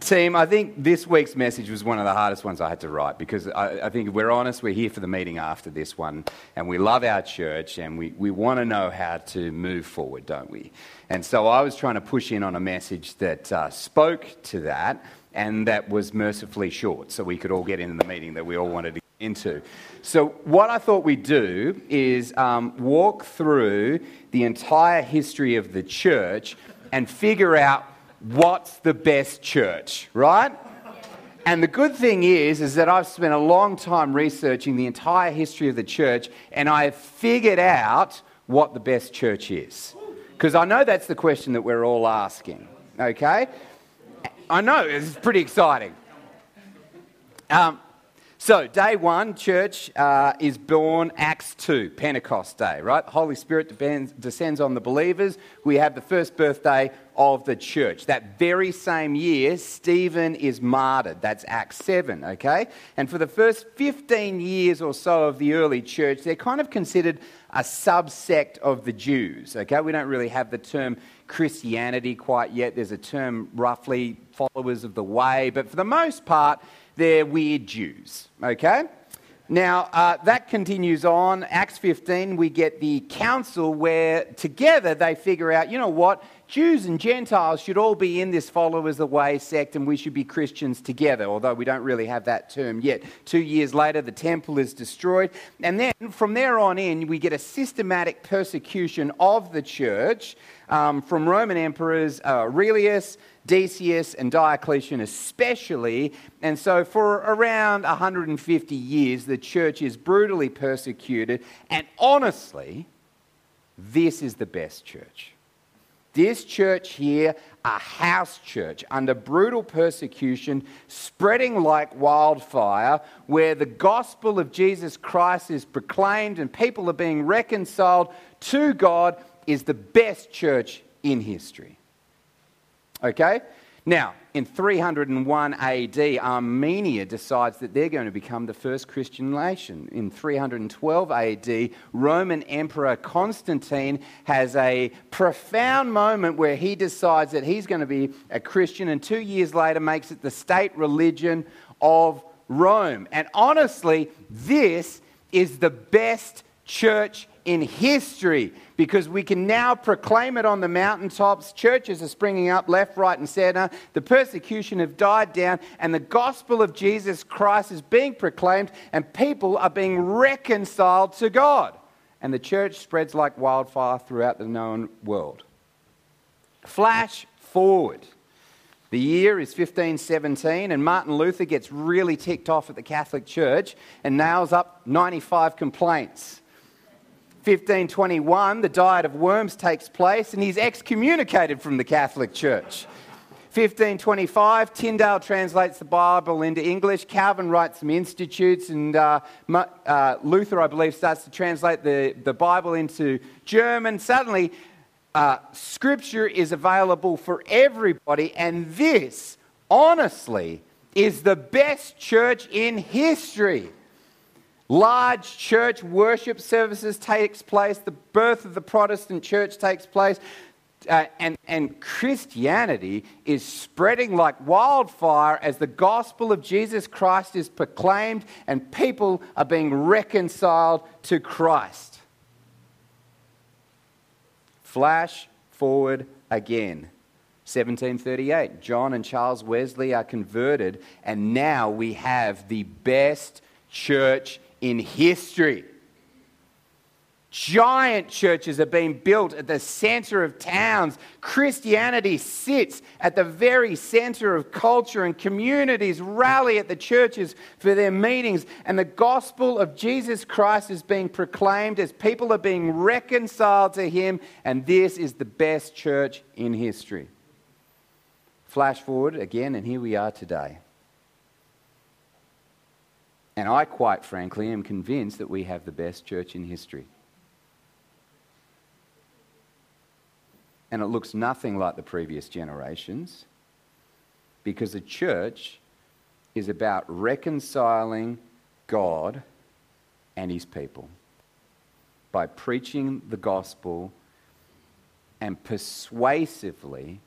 Team, I think this week's message was one of the hardest ones I had to write because I, I, think if we're honest, we're here for the meeting after this one and we love our church and we, we want to know how to move forward, don't we? And so I was trying to push in on a message that uh, spoke to that and that was mercifully short so we could all get into the meeting that we all wanted to get into. So, what I thought we'd do is um, walk through the entire history of the church and figure out what's the best church, right? And the good thing is, is that I've spent a long time researching the entire history of the church, and I have figured out what the best church is. Because I know that's the question that we're all asking. Okay? I know it's pretty exciting. Um, so, day one, church uh, is born Acts 2, Pentecost Day, right? Holy Spirit depends, descends on the believers. We have the first birthday of the church. That very same year, Stephen is martyred. That's Acts 7, okay? And for the first 15 years or so of the early church, they're kind of considered a subsect of the Jews, okay? We don't really have the term Christianity quite yet. There's a term roughly followers of the way, but for the most part, they're weird Jews, okay? Now, uh, that continues on. Acts 15, we get the council where together they figure out, you know what? Jews and Gentiles should all be in this followers of the way sect and we should be Christians together, although we don't really have that term yet. Two years later, the temple is destroyed. And then from there on in, we get a systematic persecution of the church um, from Roman emperors uh, Aurelius, Decius and Diocletian especially. And so, for around 150 years, the church is brutally persecuted. And honestly, this is the best church. This church here, a house church under brutal persecution, spreading like wildfire, where the gospel of Jesus Christ is proclaimed and people are being reconciled to God, is the best church in history. Okay? Now, in 301 AD, Armenia decides that they're going to become the first Christian nation. In 312 AD, Roman Emperor Constantine has a profound moment where he decides that he's going to be a Christian, and two years later makes it the state religion of Rome. And honestly, this is the best church in history because we can now proclaim it on the mountaintops. Churches are springing up left, right, and center. The persecution have died down, and the gospel of Jesus Christ is being proclaimed, and people are being reconciled to God. And the church spreads like wildfire throughout the known world. Flash forward. The year is 1517, and Martin Luther gets really ticked off at the Catholic Church and nails up 95 complaints. 1521, the Diet of Worms takes place, and he's excommunicated from the Catholic Church. 1525, Tyndale translates the Bible into English. Calvin writes some institutes, and uh, uh, Luther, I believe, starts to translate the, the Bible into German. Suddenly, uh, Scripture is available for everybody, and this, honestly, is the best church in history. Large church worship services takes place. The birth of the Protestant church takes place. Uh, and, and Christianity is spreading like wildfire as the gospel of Jesus Christ is proclaimed and people are being reconciled to Christ. Flash forward again. 1738, John and Charles Wesley are converted, and now we have the best church in history. Giant churches are being built at the center of towns. Christianity sits at the very center of culture, and communities rally at the churches for their meetings. And the gospel of Jesus Christ is being proclaimed as people are being reconciled to Him. And this is the best church in history. Flash forward again, and here we are today. And I, quite frankly, am convinced that we have the best church in history. And it looks nothing like the previous generations because the church is about reconciling God and his people by preaching the gospel and persuasively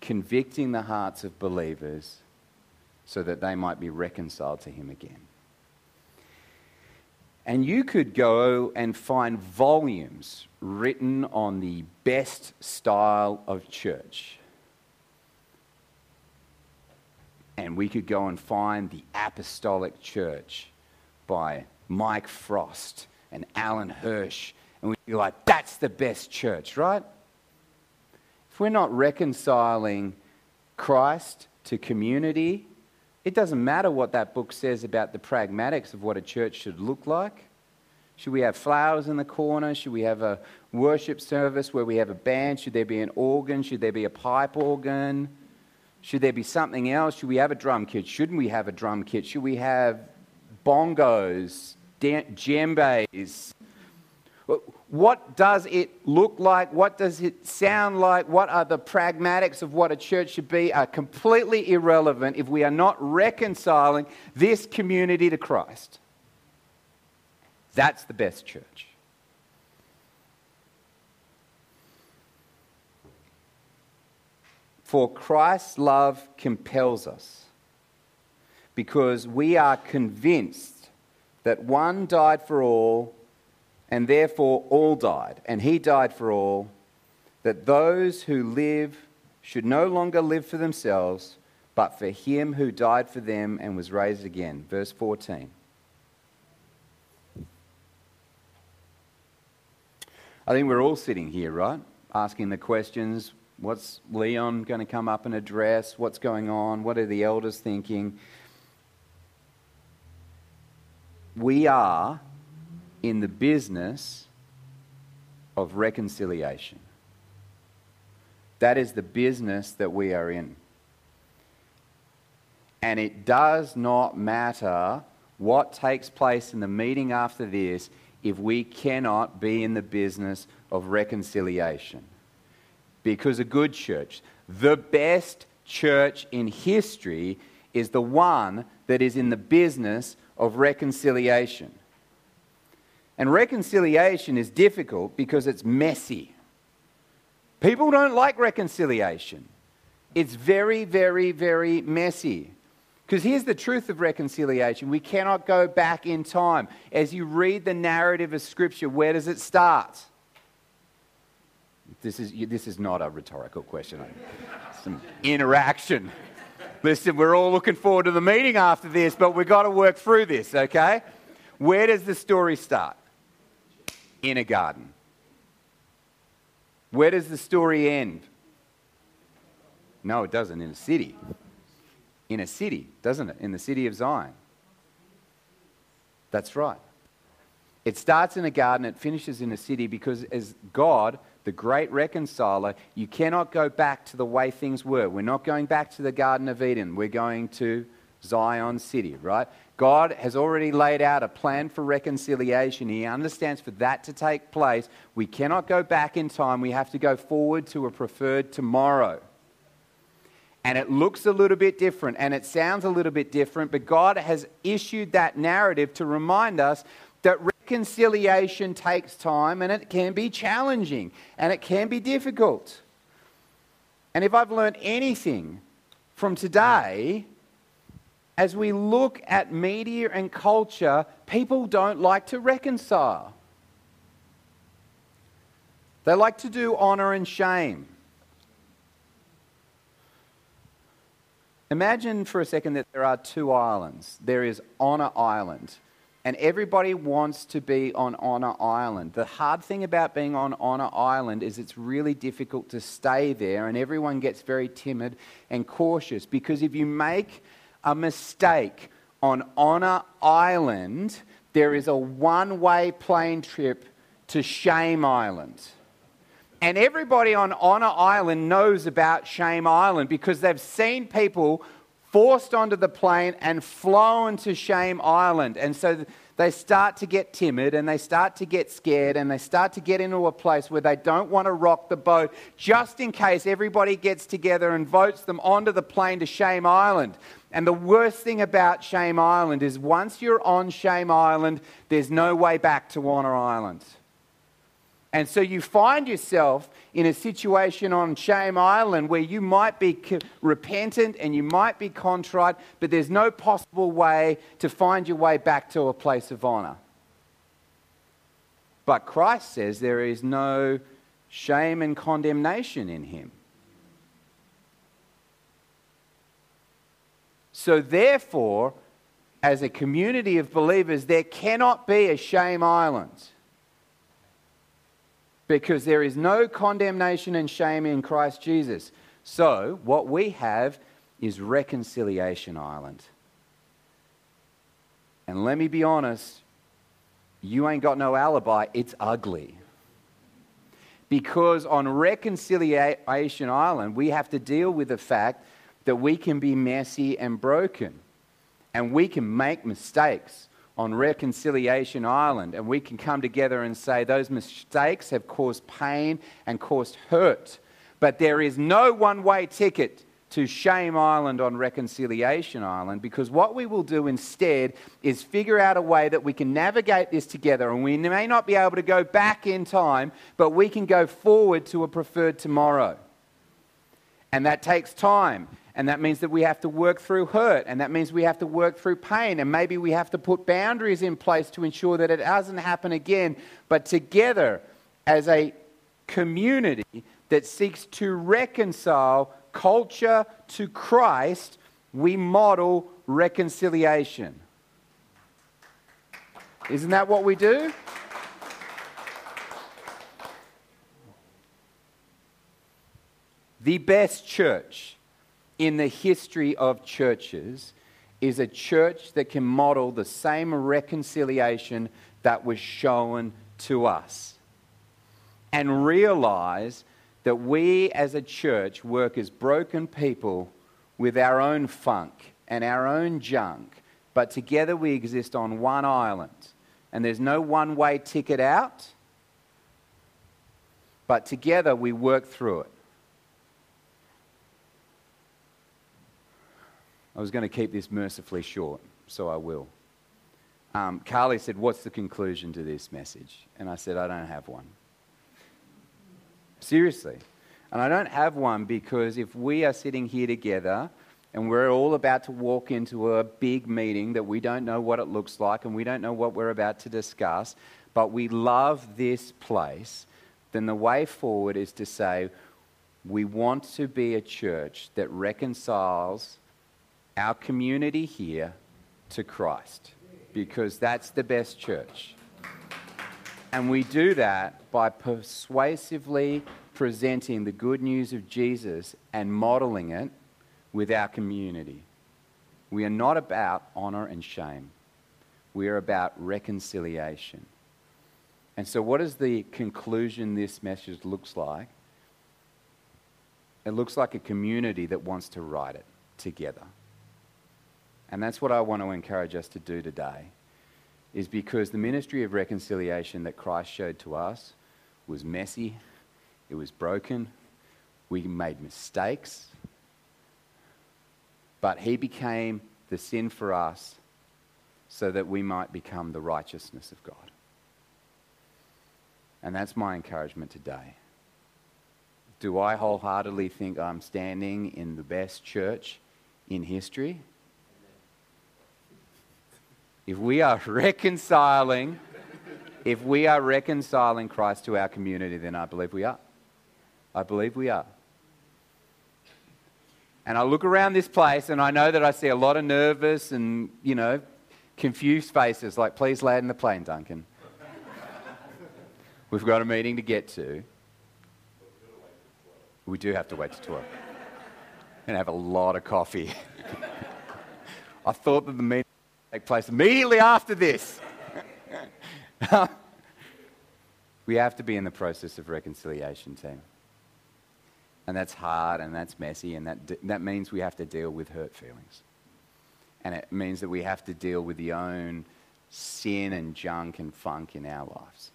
convicting the hearts of believers so that they might be reconciled to him again. And you could go and find volumes written on the best style of church. And we could go and find the apostolic church by Mike Frost and Alan Hirsch. And we'd be like, that's the best church, right? If we're not reconciling Christ to community, it doesn't matter what that book says about the pragmatics of what a church should look like. Should we have flowers in the corner? Should we have a worship service where we have a band? Should there be an organ? Should there be a pipe organ? Should there be something else? Should we have a drum kit? Shouldn't we have a drum kit? Should we have bongos, djembes? What does it look like? What does it sound like? What are the pragmatics of what a church should be? Are completely irrelevant if we are not reconciling this community to Christ. That's the best church. For Christ's love compels us because we are convinced that one died for all and therefore all died, and he died for all, that those who live should no longer live for themselves, but for him who died for them and was raised again. Verse 14. I think we're all sitting here, right? Asking the questions what's Leon going to come up and address? What's going on? What are the elders thinking? We are in the business of reconciliation. That is the business that we are in. And it does not matter what takes place in the meeting after this if we cannot be in the business of reconciliation. Because a good church, the best church in history, is the one that is in the business of reconciliation. And reconciliation is difficult because it's messy. People don't like reconciliation. It's very, very, very messy. Because here's the truth of reconciliation we cannot go back in time. As you read the narrative of Scripture, where does it start? This is, this is not a rhetorical question, some interaction. Listen, we're all looking forward to the meeting after this, but we've got to work through this, okay? Where does the story start? In a garden. Where does the story end? No, it doesn't, in a city in a city, doesn't it? In the city of Zion. That's right. It starts in a garden, it finishes in a city because, as God, the great reconciler, you cannot go back to the way things were. We're not going back to the Garden of Eden. We're going to Zion City, right? God has already laid out a plan for reconciliation. He understands for that to take place, we cannot go back in time. We have to go forward to a preferred tomorrow and it looks a little bit different and it sounds a little bit different, but God has issued that narrative to remind us that reconciliation takes time and it can be challenging and it can be difficult. And if I've learned anything from today, as we look at media and culture, people don't like to reconcile. They like to do honor and shame. Imagine for a second that there are two islands. There is Honor Island, and everybody wants to be on Honor Island. The hard thing about being on Honor Island is it's really difficult to stay there, and everyone gets very timid and cautious because if you make a mistake on Honor Island, there is a one way plane trip to Shame Island. And everybody on Honor Island knows about Shame Island because they've seen people forced onto the plane and flown to Shame Island. And so they start to get timid and they start to get scared and they start to get into a place where they don't want to rock the boat just in case everybody gets together and votes them onto the plane to Shame Island. And the worst thing about Shame Island is once you're on Shame Island, there's no way back to Honor Island. And so you find yourself in a situation on Shame Island where you might be repentant and you might be contrite, but there's no possible way to find your way back to a place of honor. But Christ says there is no shame and condemnation in him. So, therefore, as a community of believers, there cannot be a shame island because there is no condemnation and shame in Christ Jesus. So, what we have is Reconciliation Island. And let me be honest, you ain't got no alibi, it's ugly. Because on Reconciliation Island, we have to deal with the fact that we can be messy and broken. And we can make mistakes on Reconciliation Island. And we can come together and say those mistakes have caused pain and caused hurt. But there is no one way ticket to Shame Island on Reconciliation Island because what we will do instead is figure out a way that we can navigate this together. And we may not be able to go back in time, but we can go forward to a preferred tomorrow. And that takes time. And that means that we have to work through hurt. And that means we have to work through pain. And maybe we have to put boundaries in place to ensure that it doesn't happen again. But together, as a community that seeks to reconcile culture to Christ, we model reconciliation. Isn't that what we do? The best church in the history of churches is a church that can model the same reconciliation that was shown to us and realize that we as a church work as broken people with our own funk and our own junk, but together we exist on one island. And there's no one way ticket out, but together we work through it. I was going to keep this mercifully short, so I will. Um, Carly said, What's the conclusion to this message? And I said, I don't have one. Seriously. And I don't have one because if we are sitting here together and we're all about to walk into a big meeting that we don't know what it looks like and we don't know what we're about to discuss, but we love this place, then the way forward is to say, we want to be a church that reconciles our community here to Christ because that's the best church. And we do that by persuasively presenting the good news of Jesus and modeling it with our community. We are not about honor and shame. We are about reconciliation. And so, what does the conclusion this message looks like? It looks like a community that wants to write it together. And that's what I want to encourage us to do today is because the ministry of reconciliation that Christ showed to us was messy, it was broken, we made mistakes, but He became the sin for us so that we might become the righteousness of God. And that's my encouragement today. Do I wholeheartedly think I'm standing in the best church in history? If we are reconciling, if we are reconciling Christ to our community, then I believe we are. I believe we are. And I look around this place and I know that I see a lot of nervous and, you know, confused faces like, please land in the plane, Duncan. We've got a meeting to get to. We do have to wait to 12. And have a lot of coffee. I thought that the meeting take place immediately after this. we have to be in the process of reconciliation, team. And that's hard and that's messy, and that, that means we have to deal with hurt feelings. And it means that we have to deal with the own sin and junk and funk in our lives.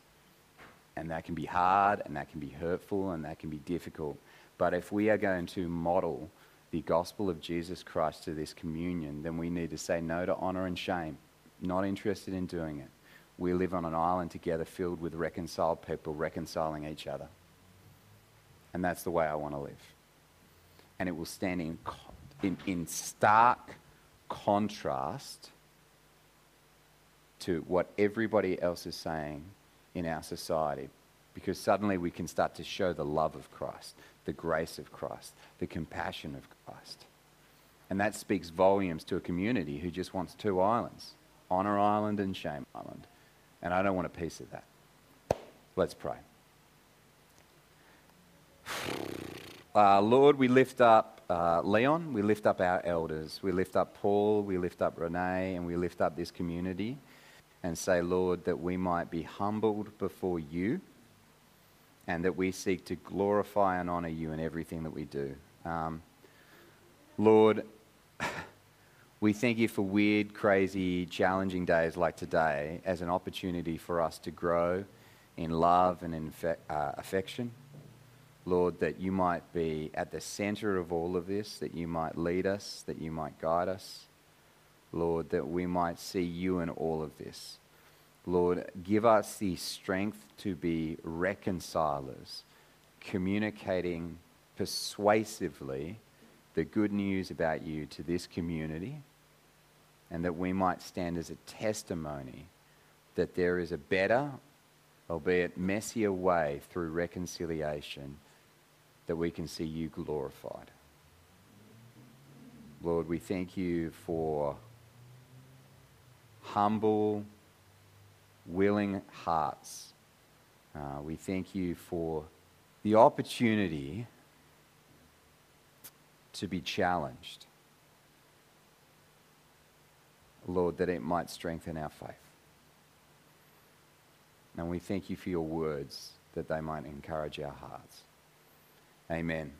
And that can be hard, and that can be hurtful, and that can be difficult. But if we are going to model the gospel of Jesus Christ to this communion, then we need to say no to honor and shame. Not interested in doing it. we live on an island together filled with reconciled people reconciling each other. And that's the way I want to live. And it will stand in, in, in stark contrast to what everybody else is saying in our society. Because suddenly we can start to show the love of Christ, the grace of Christ, the compassion of Christ. And that speaks volumes to a community who just wants two islands Honor Island and Shame Island. And I don't want a piece of that. Let's pray. Uh, Lord, we lift up uh, Leon, we lift up our elders, we lift up Paul, we lift up Renee, and we lift up this community and say, Lord, that we might be humbled before you and that we seek to glorify and honor you in everything that we do. Um, Lord, we thank you for weird, crazy, challenging days like today as an opportunity for us to grow in love and in uh, affection. Lord, that you might be at the center of all of this, that you might lead us, that you might guide us. Lord, that we might see you in all of this. Lord, give us the strength to be reconcilers, communicating persuasively the good news about you to this community, and that we might stand as a testimony that there is a better, albeit messier way through reconciliation that we can see you glorified. Lord, we thank you for humble, willing hearts. Uh, we thank you for the opportunity to be challenged. Lord, that it might strengthen our faith. And we thank you for your words that they might encourage our hearts. Amen.